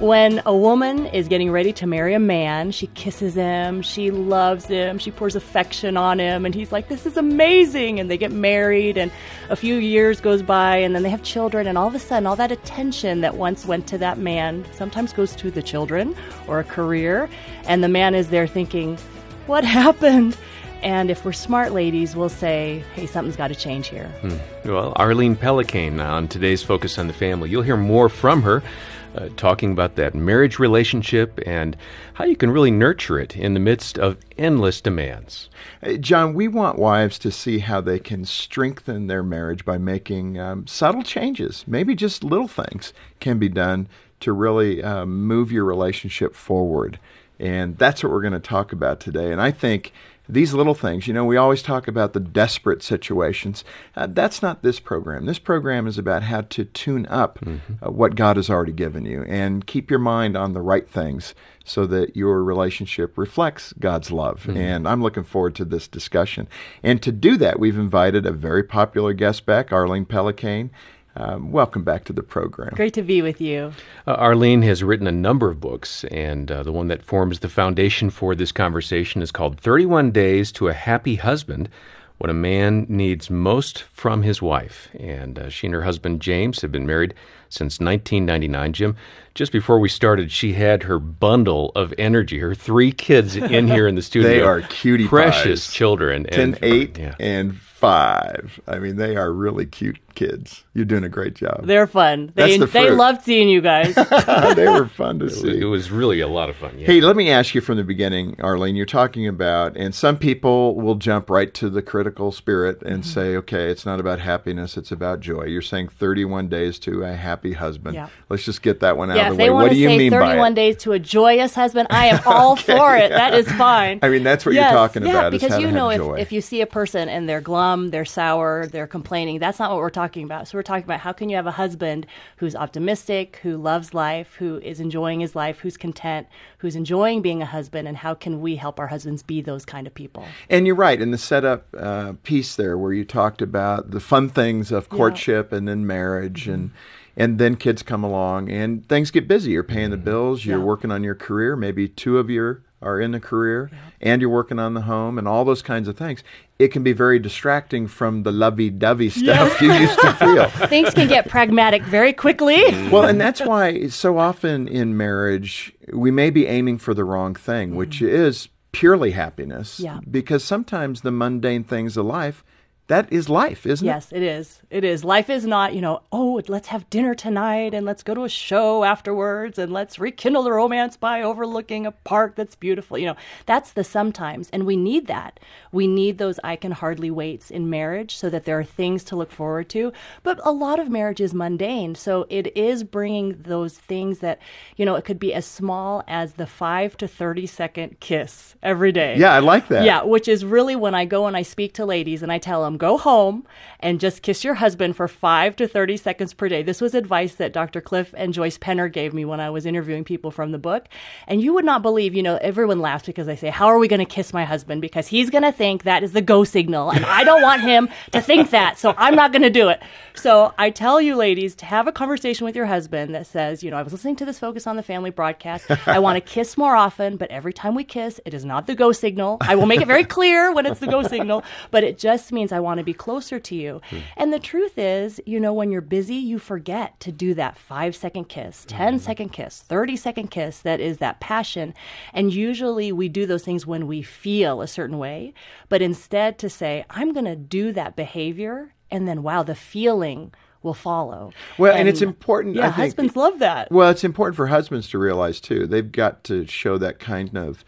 When a woman is getting ready to marry a man, she kisses him, she loves him, she pours affection on him, and he's like, This is amazing. And they get married, and a few years goes by, and then they have children, and all of a sudden, all that attention that once went to that man sometimes goes to the children or a career, and the man is there thinking, What happened? And if we're smart ladies, we'll say, hey, something's got to change here. Hmm. Well, Arlene Pellicane on today's Focus on the Family. You'll hear more from her uh, talking about that marriage relationship and how you can really nurture it in the midst of endless demands. John, we want wives to see how they can strengthen their marriage by making um, subtle changes. Maybe just little things can be done to really um, move your relationship forward. And that's what we're going to talk about today. And I think these little things, you know, we always talk about the desperate situations. Uh, that's not this program. This program is about how to tune up mm-hmm. uh, what God has already given you and keep your mind on the right things so that your relationship reflects God's love. Mm-hmm. And I'm looking forward to this discussion. And to do that, we've invited a very popular guest back, Arlene Pellicane. Um, welcome back to the program. Great to be with you. Uh, Arlene has written a number of books, and uh, the one that forms the foundation for this conversation is called 31 Days to a Happy Husband What a Man Needs Most from His Wife. And uh, she and her husband, James, have been married since 1999. Jim, just before we started, she had her bundle of energy, her three kids in here in the studio. they are cutie Precious pies. children. 10, and, 8, yeah. and 5. I mean, they are really cute kids. You're doing a great job. They're fun. They, the they loved seeing you guys. they were fun to it see. Was, it was really a lot of fun. Yeah. Hey, let me ask you from the beginning, Arlene. You're talking about, and some people will jump right to the critical spirit and mm-hmm. say, okay, it's not about happiness, it's about joy. You're saying 31 days to a happy husband. Yeah. Let's just get that one out yeah, of the way. What do you mean 31 days to a joyous husband, I am all okay, for it. Yeah. That is fine. I mean, that's what yes, you're talking yeah, about. because you know, if, if you see a person and they're glum, they're sour, they're complaining, that's not what we're talking about. So we're talking about how can you have a husband who's optimistic, who loves life, who is enjoying his life, who's content, who's enjoying being a husband, and how can we help our husbands be those kind of people? And you're right in the setup uh, piece there, where you talked about the fun things of courtship yeah. and then marriage and and then kids come along and things get busy. You're paying the mm-hmm. bills, you're yeah. working on your career, maybe two of your are in the career yeah. and you're working on the home and all those kinds of things, it can be very distracting from the lovey dovey stuff you used to feel. Things can get pragmatic very quickly. well, and that's why so often in marriage, we may be aiming for the wrong thing, which mm. is purely happiness. Yeah. Because sometimes the mundane things of life that is life, isn't yes, it? Yes, it is. It is. Life is not, you know, oh, let's have dinner tonight and let's go to a show afterwards and let's rekindle the romance by overlooking a park that's beautiful. You know, that's the sometimes. And we need that. We need those I can hardly waits in marriage so that there are things to look forward to. But a lot of marriage is mundane. So it is bringing those things that, you know, it could be as small as the five to 30 second kiss every day. Yeah, I like that. Yeah, which is really when I go and I speak to ladies and I tell them, go home and just kiss your husband for five to 30 seconds per day. This was advice that Dr. Cliff and Joyce Penner gave me when I was interviewing people from the book. And you would not believe, you know, everyone laughs because I say, How are we going to kiss my husband? Because he's going to think that is the go signal. And I don't want him to think that. So I'm not going to do it. So I tell you, ladies, to have a conversation with your husband that says, You know, I was listening to this Focus on the Family broadcast. I want to kiss more often, but every time we kiss, it is not the go signal. I will make it very clear when it's the go signal, but it just means I want to be closer to you. Mm. And the truth is, you know, when you're busy, you forget to do that five second kiss, 10 mm. second kiss, 30 second kiss that is that passion. And usually we do those things when we feel a certain way. But instead to say, I'm going to do that behavior, and then wow, the feeling will follow. Well, and, and it's important. Yeah, I think, husbands love that. Well, it's important for husbands to realize too. They've got to show that kind of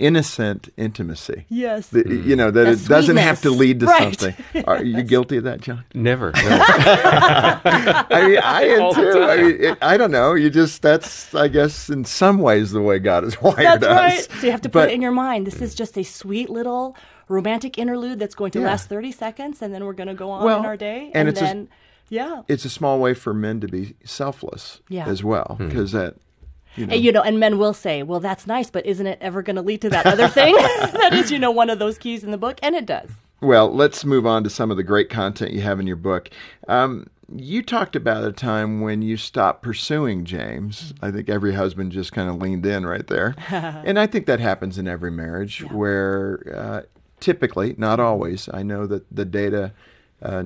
innocent intimacy. Yes. The, you know, that it doesn't have to lead to right. something. Are you guilty of that, John? Never. never. I mean, I am too. I mean, it, I don't know. You just, that's, I guess, in some ways the way God has wired that's us. Right. So you have to put but, it in your mind. This is just a sweet little romantic interlude that's going to yeah. last 30 seconds and then we're going to go on well, in our day. And, and then, a, yeah. It's a small way for men to be selfless yeah. as well because hmm. that you know. you know, and men will say, "Well, that's nice, but isn't it ever going to lead to that other thing?" that is, you know, one of those keys in the book, and it does. Well, let's move on to some of the great content you have in your book. Um, you talked about a time when you stopped pursuing James. I think every husband just kind of leaned in right there. and I think that happens in every marriage Yeah. where uh, typically, not always, I know that the data uh,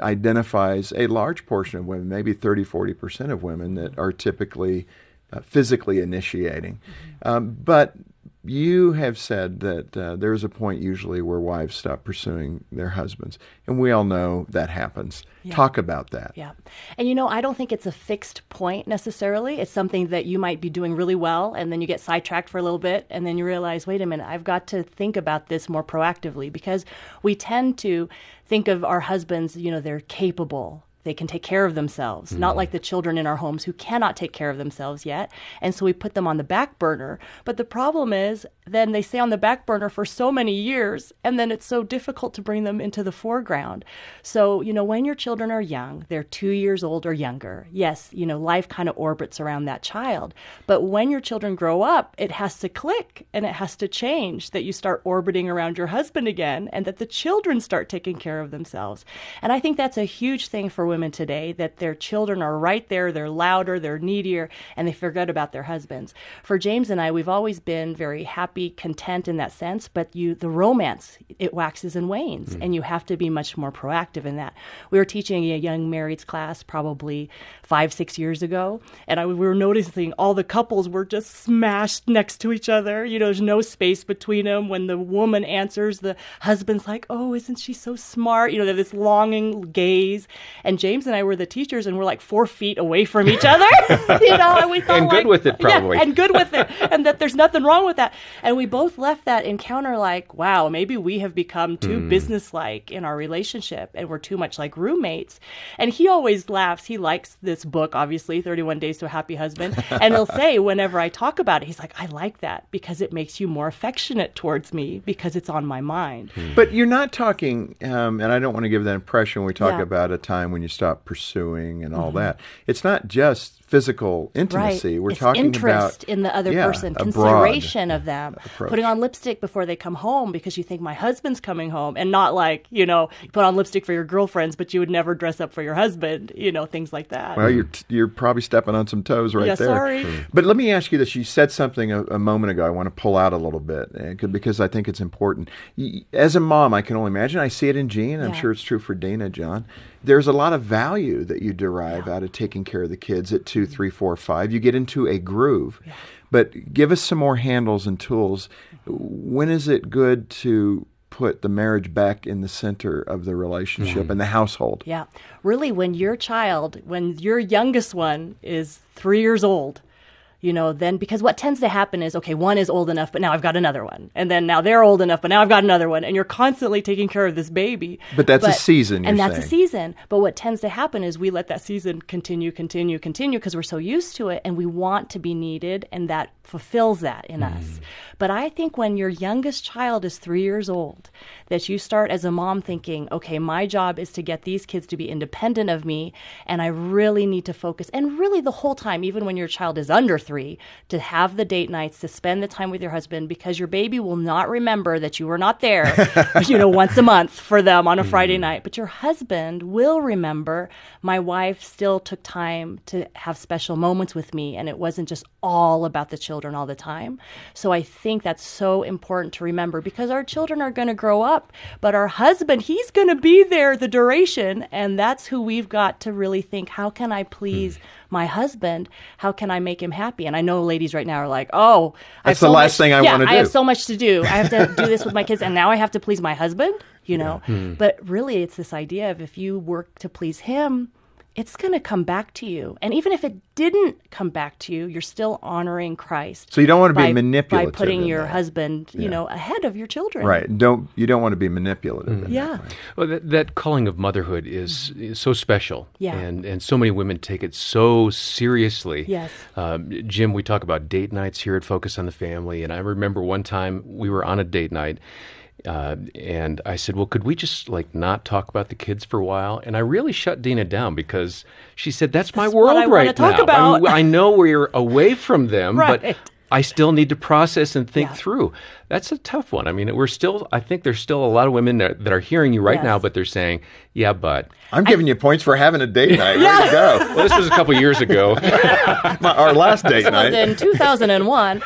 identifies a large portion of women, maybe 30, 40% of women, that are typically uh, physically initiating. Um, but you have said that uh, there's a point usually where wives stop pursuing their husbands. And we all know that happens. Yeah. Talk about that. Yeah. And you know, I don't think it's a fixed point necessarily. It's something that you might be doing really well and then you get sidetracked for a little bit and then you realize, wait a minute, I've got to think about this more proactively because we tend to think of our husbands, you know, they're capable. They can take care of themselves, not like hmm. the children in our homes who cannot take care of themselves yet. And so we put them on the back burner. But the problem is, then they stay on the back burner for so many years, and then it's so difficult to bring them into the foreground. So, you know, when your children are young, they're two years old or younger, yes, you know, life kind of orbits around that child. But when your children grow up, it has to click and it has to change that you start orbiting around your husband again and that the children start taking care of themselves. And I think that's a huge thing for women today that their children are right there, they're louder, they're needier, and they forget about their husbands. For James and I, we've always been very happy, content in that sense, but you the romance, it waxes and wanes, and you have to be much more proactive in that. We were teaching a young marrieds class probably five, six years ago, and I, we were noticing all the couples were just smashed next to each other. You know, there's no space between them. When the woman answers, the husband's like, "Oh, isn't she so smart?" You know, they have this longing gaze. And James and I were the teachers, and we're like four feet away from each other. you know, and we thought And good like- with it, probably. Yeah, and good with it, and that there's nothing wrong with that. And we both left that encounter like, wow, maybe we have become too hmm. businesslike in our relationship, and we're too much like roommates. And he always laughs. He likes this book, obviously, 31 Days to a Happy Husband, and he'll say whenever I talk about it, he's like, I like that because it makes you more affectionate towards me because it's on my mind. Hmm. But you're not talking, um, and I don't want to give that impression when we talk Yeah. about a time when you stop pursuing and all mm-hmm. that. It's not just physical intimacy. Right. We're it's talking interest about in the other yeah, person, consideration of them, approach. putting on lipstick before they come home because you think my husband's coming home, and not like you know you put on lipstick for your girlfriends, but you would never dress up for your husband, you know things like that. Well, you're you're probably stepping on some toes right Yeah, there. sorry. But let me ask you this: You said something a, a moment ago. I want to pull out a little bit eh, and because I think it's important. As a mom, I can only imagine. I see it in Jean. I'm Yeah. sure it's true for Dana, John. There's a lot of value that you derive out of taking care of the kids at two, three, four, five. You get into a groove. But give us some more handles and tools. When is it good to put the marriage back in the center of the relationship mm-hmm. and the household? Yeah. Really, when your child, when your youngest one is three years old, you know, then because what tends to happen is, okay, one is old enough, but now I've got another one. And then now they're old enough, but now I've got another one. And you're constantly taking care of this baby. But that's a season, And that's a season. But what tends to happen is we let that season continue, continue, continue because we're so used to it and we want to be needed and that fulfills that in hmm. us. But I think when your youngest child is three years old, that you start as a mom thinking, okay, my job is to get these kids to be independent of me and I really need to focus. And really the whole time, even when your child is under three, to have the date nights, to spend the time with your husband because your baby will not remember that you were not there, you know, once a month for them on a Friday mm. night. But your husband will remember my wife still took time to have special moments with me and it wasn't just all about the children all the time. So I think that's so important to remember because our children are going to grow up, but our husband, he's going to be there the duration. And that's who we've got to really think how can I please hmm. my husband? How can I make him happy? And I know ladies right now are like, oh, That's the so last much- thing I yeah, wanna do. I have so much to do. I have to do this with my kids, and now I have to please my husband. You know, hmm. but really, it's this idea of if you work to please him, it's going to come back to you. And even if it didn't come back to you, you're still honoring Christ. So you don't want to be by, manipulative by putting your that. husband, you know, ahead of your children. Right. Don't you don't want to be manipulative. in that Yeah. way. Well, that, that calling of motherhood is, is so special. Yeah. And, and so many women take it so seriously. Yes. Um, Jim, we talk about date nights here at Focus on the Family. And I remember one time we were on a date night. Uh, and I said, "Well, could we just like not talk about the kids for a while?" And I really shut Dena down because she said, "That's my That's world what I wanna right talk now. I, mean, about." I know we're away from them, Right. but I still need to process and think Yeah. through. That's a tough one. I mean, we're still, I think there's still a lot of women that, that are hearing you right Yes. now, but they're saying, yeah, but. I'm giving you points for having a date night. Way to go. Well, this was a couple years ago. My, our last date was night. in 2001.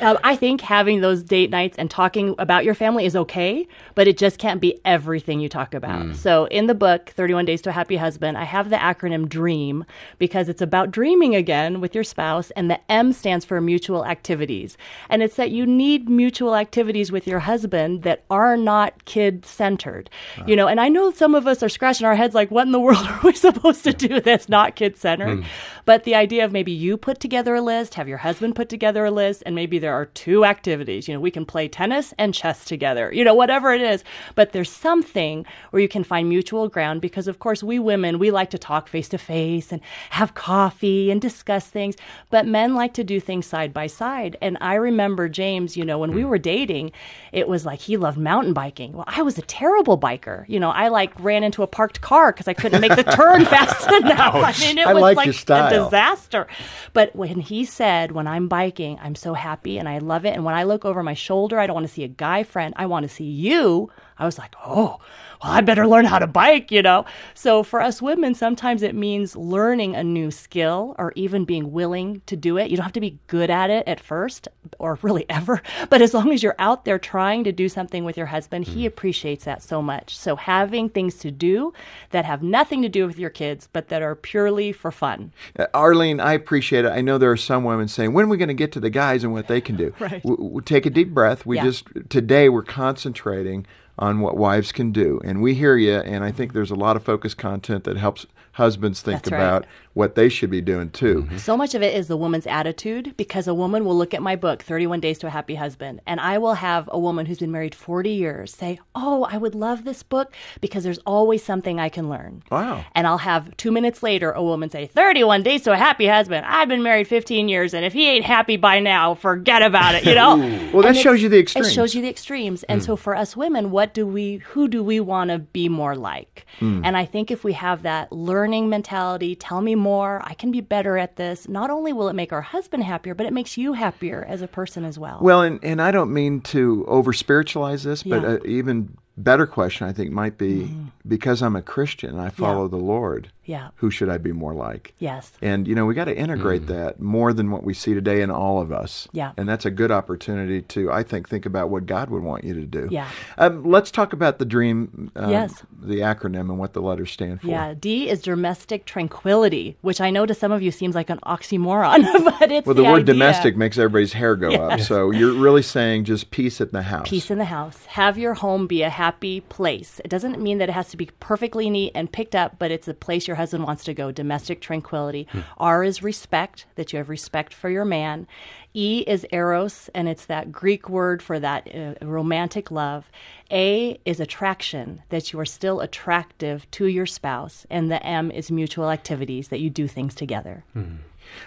Uh, I think having those date nights and talking about your family is okay, but it just can't be everything you talk about. So, in the book, 31 Days to a Happy Husband, I have the acronym DREAM because it's about dreaming again with your spouse, and the M stands for mutual activities. And it's that you need mutual activities with your husband that are not kid centered. You know, and I know some of us are scratching our heads like, what in the world are we supposed to do that's not kid centered? But the idea of maybe you put together a list, have your husband put together a list, and maybe there are two activities. You know, we can play tennis and chess together, you know, whatever it is. But there's something where you can find mutual ground because, of course, we women, we like to talk face to face and have coffee and discuss things. But men like to do things side by side. And I remember James, you know, when we hmm. were dating, it was like he loved mountain biking. Well, I was a terrible biker. You know, I like ran into a parked car because I couldn't make the turn fast enough. I mean, it I was like like your style. a disaster. But when he said, when I'm biking, I'm so happy and I love it. And when I look over my shoulder, I don't want to see a guy friend. I want to see you. I was like, oh, well, I better learn how to bike, you know? So for us women, sometimes it means learning a new skill or even being willing to do it. You don't have to be good at it at first or really ever. But as long as you're out there trying to do something with your husband, he appreciates that so much. So having things to do that have nothing to do with your kids, but that are purely for fun. Uh, Arlene, I appreciate it. I know there are some women saying, "When are we going to get to the guys and what they can do?" Right. W- w- take a deep breath. We Yeah. just today we're concentrating on what wives can do, and we hear you. And I think there's a lot of focus content that helps husbands think That's right. about what they should be doing too. Mm-hmm. So much of it is the woman's attitude because a woman will look at my book, 31 Days to a Happy Husband, and I will have a woman who's been married 40 years say, Oh, I would love this book because there's always something I can learn. Wow. And I'll have two minutes later a woman say, 31 Days to a Happy Husband. I've been married 15 years, and if he ain't happy by now, forget about it, you know? Well, that And shows you the extremes. It shows you the extremes. And hmm. so for us women, what do we, who do we want to be more like? And I think if we have that learning mentality, tell me more, I can be better at this, not only will it make our husband happier, but it makes you happier as a person as well. Well, and, and I don't mean to over spiritualize this, but Yeah. uh, even better question I think might be because I'm a Christian and I follow the Lord. Yeah. Who should I be more like? Yes. And you know, we got to integrate that more than what we see today in all of us. Yeah. And that's a good opportunity to, I think, think about what God would want you to do. Yeah. Um, let's talk about the dream. Um, Yes. The acronym and what the letters stand for. Yeah, D is domestic tranquility, which I know to some of you seems like an oxymoron, but it's Well, the, word idea. domestic makes everybody's hair go up. So you're really saying just peace in the house. Peace in the house. Have your home be a happy place. It doesn't mean that it has to be perfectly neat and picked up, but it's a place your husband wants to go. Domestic tranquility. R is respect, that you have respect for your man. E is eros, and it's that Greek word for that uh, romantic love. A is attraction, that you are still attractive to your spouse. And the M is mutual activities, that you do things together.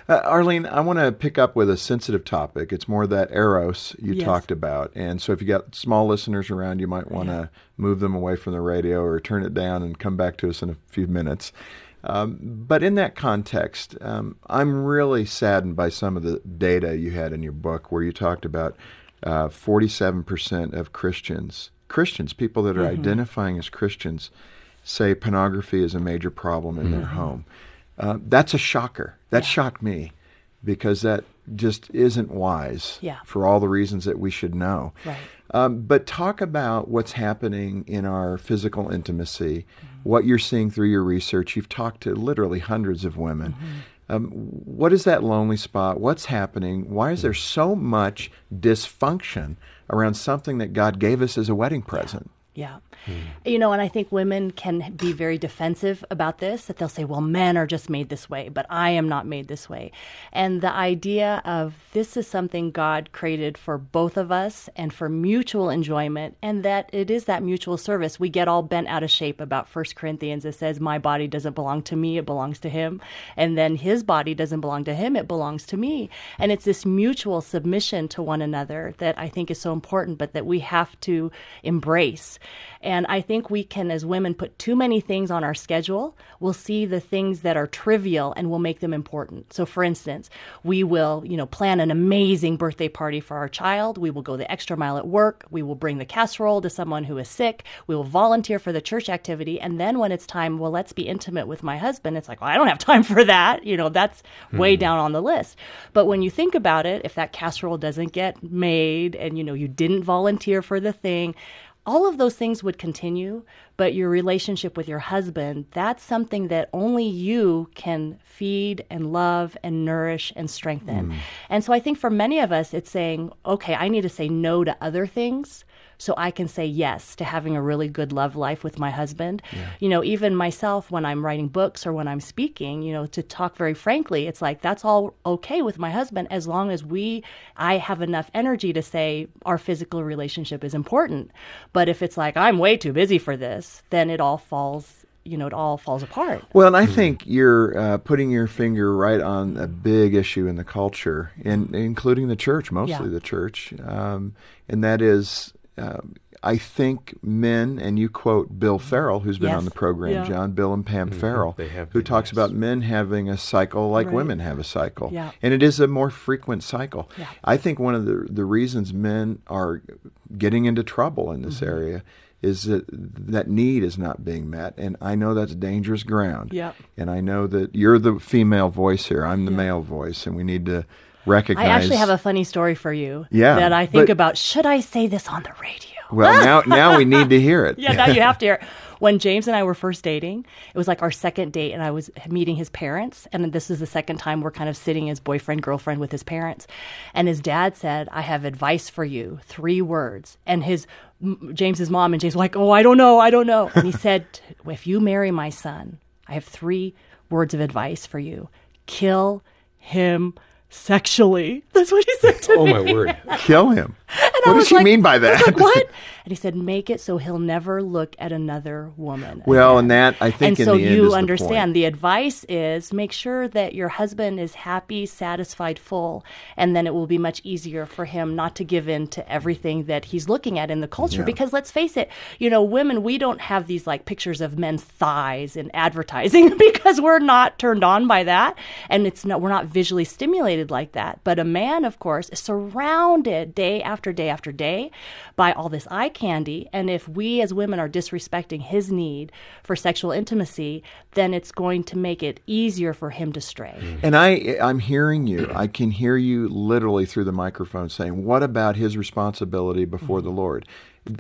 Uh, Arlene, I want to pick up with a sensitive topic. It's more that eros you Yes. talked about. And so if you got small listeners around, you might want to move them away from the radio or turn it down and come back to us in a few minutes. Um, but in that context, um, I'm really saddened by some of the data you had in your book where you talked about uh, 47% of Christians, Christians, people that are identifying as Christians, say pornography is a major problem in their home. Uh, that's a shocker. That shocked me because that just isn't wise Yeah. for all the reasons that we should know. Right. Um, but talk about what's happening in our physical intimacy, what you're seeing through your research. You've talked to literally hundreds of women. Um, what is that lonely spot? What's happening? Why is there so much dysfunction around something that God gave us as a wedding present? Yeah. You know, and I think women can be very defensive about this, that they'll say, well, men are just made this way, but I am not made this way. And the idea of this is something God created for both of us and for mutual enjoyment, and that it is that mutual service. We get all bent out of shape about First Corinthians. It says, my body doesn't belong to me, it belongs to him. And then his body doesn't belong to him, it belongs to me. And it's this mutual submission to one another that I think is so important, but that we have to embrace. And I think we can, as women, put too many things on our schedule. We'll see the things that are trivial and we'll make them important. So, for instance, we will, you know, plan an amazing birthday party for our child. We will go the extra mile at work. We will bring the casserole to someone who is sick. We will volunteer for the church activity. And then when it's time, well, let's be intimate with my husband, it's like, well, I don't have time for that. You know, that's way Hmm. down on the list. But when you think about it, if that casserole doesn't get made and, you know, you didn't volunteer for the thing, all of those things would continue, but your relationship with your husband, that's something that only you can feed and love and nourish and strengthen. Mm. And so I think for many of us, it's saying, okay, I need to say no to other things so I can say yes to having a really good love life with my husband. You know, even myself when I'm writing books or when I'm speaking, you know, to talk very frankly, it's like that's all okay with my husband as long as we I have enough energy to say our physical relationship is important. But if it's like I'm way too busy for this, then it all falls, you know, it all falls apart. Well, and I think you're uh, putting your finger right on a big issue in the culture, in, including the church, mostly Yeah. the church, um, and that is. Um, I think men, and you quote Bill Farrell, who's been Yes. on the program, Yeah. John, Bill, and Pam Farrell, They have who talks yes. about men having a cycle like Right. women have a cycle. Yeah. And it is a more frequent cycle. Yeah. I think one of the, the reasons men are getting into trouble in this Mm-hmm. area is that that need is not being met. And I know that's dangerous ground. Yep. And I know that you're the female voice here. I'm the male voice, and we need to recognize. I actually have a funny story for you Yeah, that I think but- about should I say this on the radio? Well, now now we need to hear it. yeah, now you have to hear. When James and I were first dating, it was like our second date, and I was meeting his parents. And this is the second time we're kind of sitting as boyfriend, girlfriend with his parents. And his dad said, I have advice for you, three words. And his James's mom and James were like, Oh, I don't know, I don't know. And he said, If you marry my son, I have three words of advice for you kill him sexually. That's what he said to Oh me. my word! Kill him. I what does she like- mean by that? like, what? And he said, make it so he'll never look at another woman. Well, again." and that, I think and in so the end you is the understand point. the advice is make sure that your husband is happy, satisfied, full, and then it will be much easier for him not to give in to everything that he's looking at in the culture. Yeah. Because let's face it, you know, women, we don't have these like pictures of men's thighs in advertising because we're not turned on by that, and it's not we're not visually stimulated like that. But a man, of course, is surrounded day after day after day by all this eye candy, and if we as women are disrespecting his need for sexual intimacy, then it's going to make it easier for him to stray. Mm-hmm. And I, I'm hearing you. I can hear you literally through the microphone saying, "What about his responsibility before mm-hmm. the Lord?"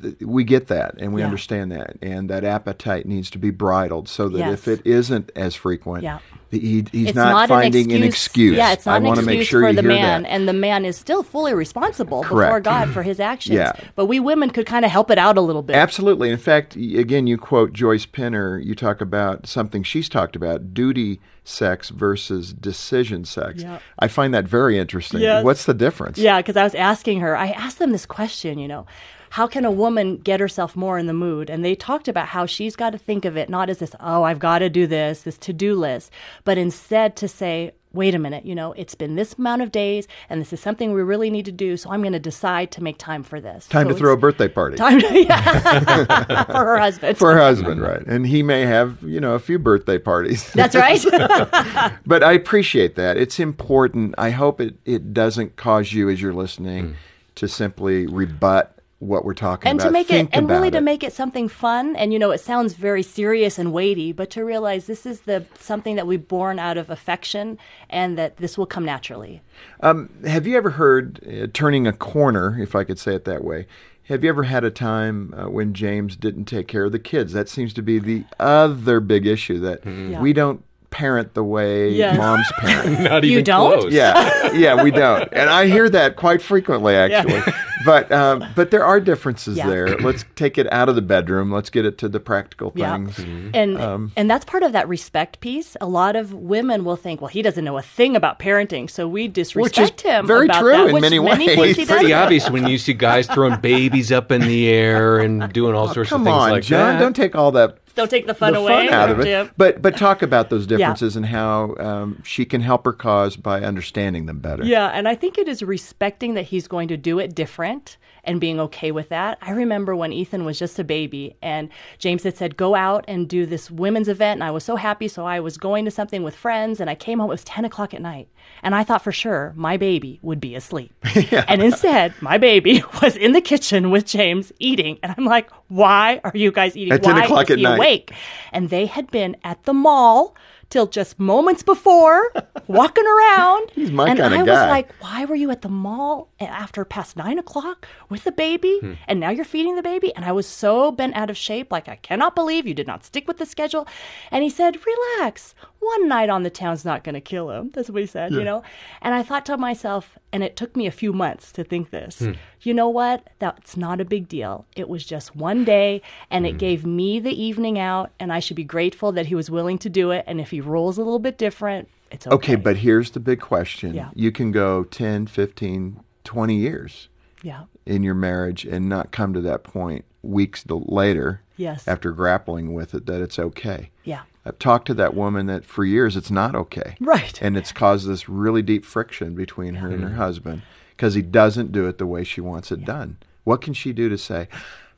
Th- We get that, and we. Yeah. understand that, and that appetite needs to be bridled so that if it isn't as frequent, Yeah. he, he's not, not, finding an excuse. Yeah, it's not I an want to excuse make sure for you the hear man, that. and the man is still fully responsible before God for his actions. Yeah. But we women could kind of help it out a little bit. Absolutely. In fact, again, you quote Joyce Penner. You talk about something she's talked about: duty sex versus decision sex. Yep. I find that very interesting. Yes. What's the difference? Yeah, because I was asking her, I asked them this question, you know, how can a woman get herself more in the mood? And they talked about how she's got to think of it not as this, oh, I've got to do this, this to do list, but instead to say, wait a minute, you know, it's been this amount of days and this is something we really need to do. So I'm going to decide to make time for this. Time So to throw a birthday party. Time to, yeah, for her husband. for her husband, right? And he may have, you know, a few birthday parties. That's right. but I appreciate that. It's important. I hope it, it doesn't cause you, as you're listening, mm. to simply rebut what we're talking and about. to make Think it and really about to make it something fun and you know it sounds very serious and weighty but to realize this is the something that we've born out of affection and that this will come naturally Um, Have you ever heard uh, turning a corner, if I could say it that way? Have you ever had a time uh, when James didn't take care of the kids? That seems to be the other big issue that Yeah. we don't parent the way Yes. moms parent. Not You even don't? close. yeah, yeah, we don't, and I hear that quite frequently, actually. But um, but there are differences Yeah. there. Let's take it out of the bedroom. Let's get it to the practical yeah things. and Um, and that's part of that respect piece a lot of women will think well he doesn't know a thing about parenting so we disrespect him very about true that, in which many many ways. things he It's pretty does. obvious when you see guys throwing babies up in the air and doing all sorts Come of things on, like John, that. don't take all that Don't take the fun the away. fun out of it. But but talk about those differences and how um, she can help her cause by understanding them better. Yeah, and I think it is respecting that he's going to do it different and being okay with that. I remember when Ethan was just a baby and James had said, Go out and do this women's event. And I was so happy. So I was going to something with friends and I came home. It was 10 o'clock at night. And I thought for sure my baby would be asleep. And instead, my baby was in the kitchen with James eating. And I'm like, Why are you guys eating? At 10 Why o'clock is at he night. awake? And they had been at the mall till just moments before, walking around. He's my and kinda I was like, why were you at the mall after past nine o'clock with the baby? Hmm. And now you're feeding the baby? And I was so bent out of shape, like, I cannot believe you did not stick with the schedule. And he said, relax. One night on the town's not going to kill him. That's what he said, you know? And I thought to myself, and it took me a few months to think this, hmm. you know what? That's not a big deal. It was just one day, and it hmm. gave me the evening out, and I should be grateful that he was willing to do it. And if he rolls a little bit different, it's okay. Okay, but here's the big question. Yeah. You can go 10, 15, 20 years yeah. in your marriage and not come to that point weeks later Yes. after grappling with it that it's okay. Yeah. I've talked to that woman that for years it's not okay. Right. And it's caused this really deep friction between her and her hmm. husband because he doesn't do it the way she wants it done. What can she do to say,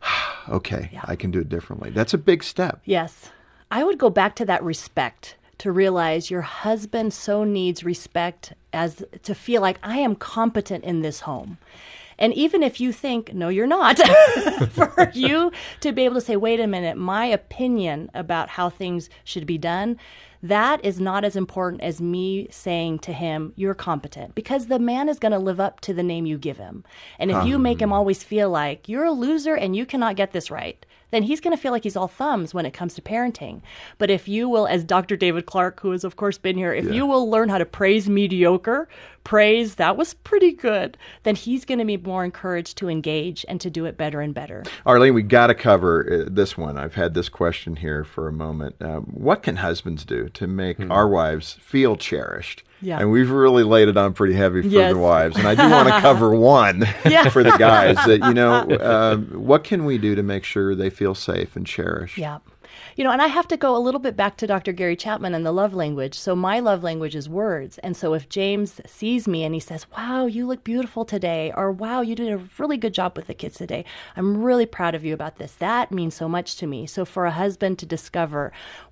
okay, I can do it differently? That's a big step. Yes. I would go back to that respect to realize your husband so needs respect as to feel like I am competent in this home. And even if you think, no, you're not, for you to be able to say, wait a minute, my opinion about how things should be done, that is not as important as me saying to him, you're competent. Because the man is going to live up to the name you give him. And if you make him always feel like you're a loser and you cannot get this right, then he's going to feel like he's all thumbs when it comes to parenting. But if you will, as Dr. David Clarke, who has of course been here, if you will learn how to praise mediocre, praise that was pretty good, then he's going to be more encouraged to engage and to do it better and better. Arlene, we got to cover uh, this one. I've had this question here for a moment. Um, what can husbands do to make our wives feel cherished? Yeah. And we've really laid it on pretty heavy for Yes. the wives. And I do want to cover one Yeah. for the guys that, you know, um, what can we do to make sure they feel safe and cherished? Yeah. You know, and I have to go a little bit back to Dr. Gary Chapman and the love language. So, my love language is words. And so, if James sees me and he says, Wow, you look beautiful today, or Wow, you did a really good job with the kids today, I'm really proud of you about this. That means so much to me. So, for a husband to discover,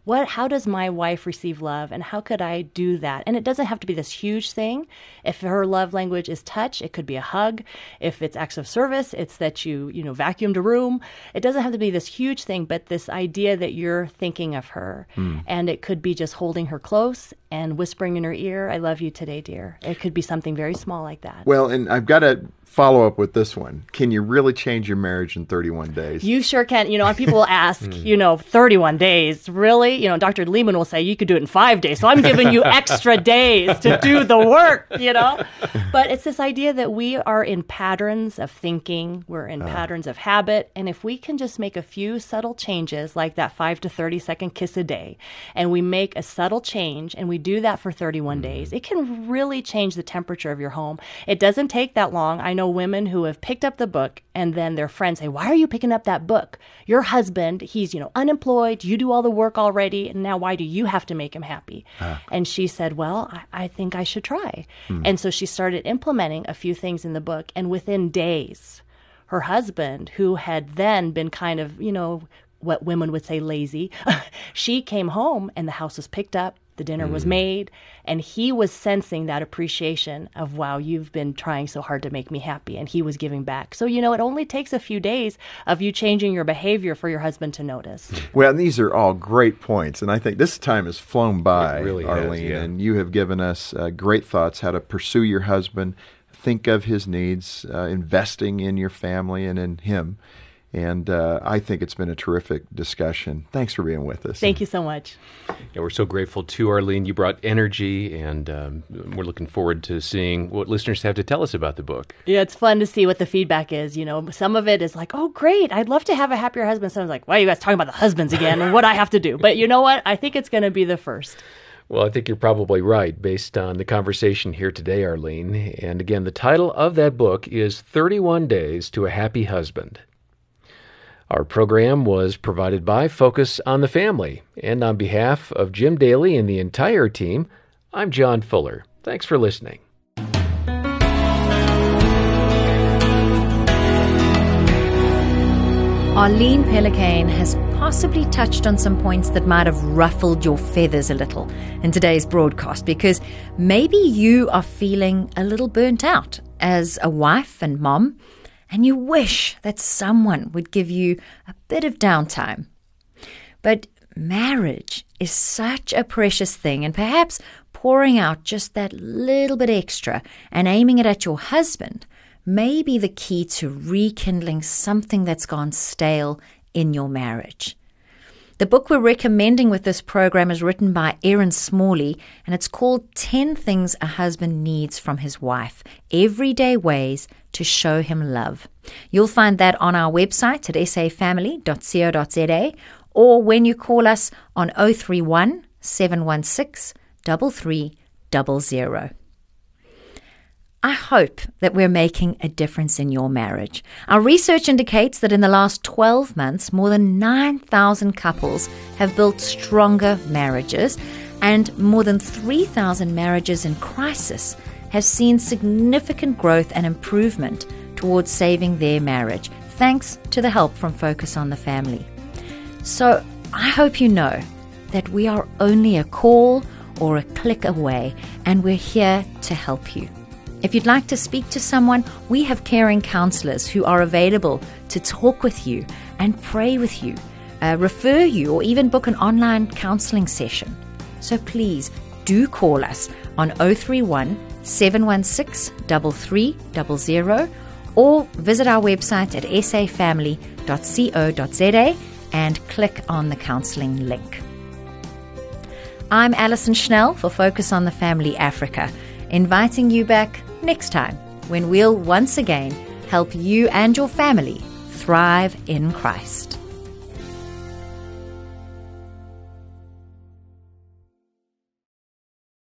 what, how does my wife receive love and how could I do that? And it doesn't have to be this huge thing. If her love language is touch, it could be a hug. If it's acts of service, it's that you, you know, vacuumed a room. It doesn't have to be this huge thing, but this idea that you're thinking of her. Hmm. And it could be just holding her close and whispering in her ear, I love you today, dear. It could be something very small like that. Well, and I've got to follow up with this one. Can you really change your marriage in 31 days? You sure can. You know, people will ask, hmm. you know, 31 days. Really? You know, Dr. Leman will say you could do it in five days. So I'm giving you extra days to do the work, you know? But it's this idea that we are in patterns of thinking, we're in uh-huh. patterns of habit. And if we can just make a few subtle changes, like that five to 30 second kiss a day, and we make a subtle change and we do that for 31 mm-hmm. days, it can really change the temperature of your home. It doesn't take that long. I know women who have picked up the book and then their friends say, Why are you picking up that book? Your husband, he's, you know, unemployed, you do all the work already, and now why do you have to make him happy? Ah. And she said, Well, I, I think I should try. Hmm. And so she started implementing a few things in the book, and within days, her husband, who had then been kind of, you know, what women would say lazy, she came home and the house was picked up, the dinner was made, and he was sensing that appreciation of, wow, you've been trying so hard to make me happy. And he was giving back. So, you know, it only takes a few days of you changing your behavior for your husband to notice. Well, these are all great points, and I think this time has flown by, It really has, Arlene. yeah. And you have given us uh, great thoughts how to pursue your husband, think of his needs, uh, investing in your family and in him. And uh, I think it's been a terrific discussion. Thanks for being with us. Thank you so much. Yeah, we're so grateful to Arlene. You brought energy, and um, we're looking forward to seeing what listeners have to tell us about the book. Yeah, it's fun to see what the feedback is. You know, some of it is like, oh, great, I'd love to have a happier husband. Someone's like, why are you guys talking about the husbands again and what I have to do? But you know what? I think it's going to be the first. Well, I think you're probably right based on the conversation here today, Arlene. And again, the title of that book is 31 Days to a Happy Husband. Our program was provided by Focus on the Family. And on behalf of Jim Daly and the entire team, I'm John Fuller. Thanks for listening. Arlene Pellicane has possibly touched on some points that might have ruffled your feathers a little in today's broadcast because maybe you are feeling a little burnt out as a wife and mom, and you wish that someone would give you a bit of downtime. But marriage is such a precious thing, and perhaps pouring out just that little bit extra and aiming it at your husband may be the key to rekindling something that's gone stale in your marriage. The book we're recommending with this program is written by Erin Smalley, and it's called 10 Things a Husband Needs from His Wife Everyday Ways to Show Him Love. You'll find that on our website at safamily.co.za or when you call us on 031 716 3300. I hope that we're making a difference in your marriage. Our research indicates that in the last 12 months, more than 9,000 couples have built stronger marriages, and more than 3,000 marriages in crisis have seen significant growth and improvement towards saving their marriage, thanks to the help from Focus on the Family. So I hope you know that we are only a call or a click away, and we're here to help you. If you'd like to speak to someone, we have caring counselors who are available to talk with you and pray with you, uh, refer you, or even book an online counseling session. So please do call us on 031 716 3300 or visit our website at safamily.co.za and click on the counseling link. I'm Alison Schnell for Focus on the Family Africa, inviting you back next time when we'll once again help you and your family thrive in Christ.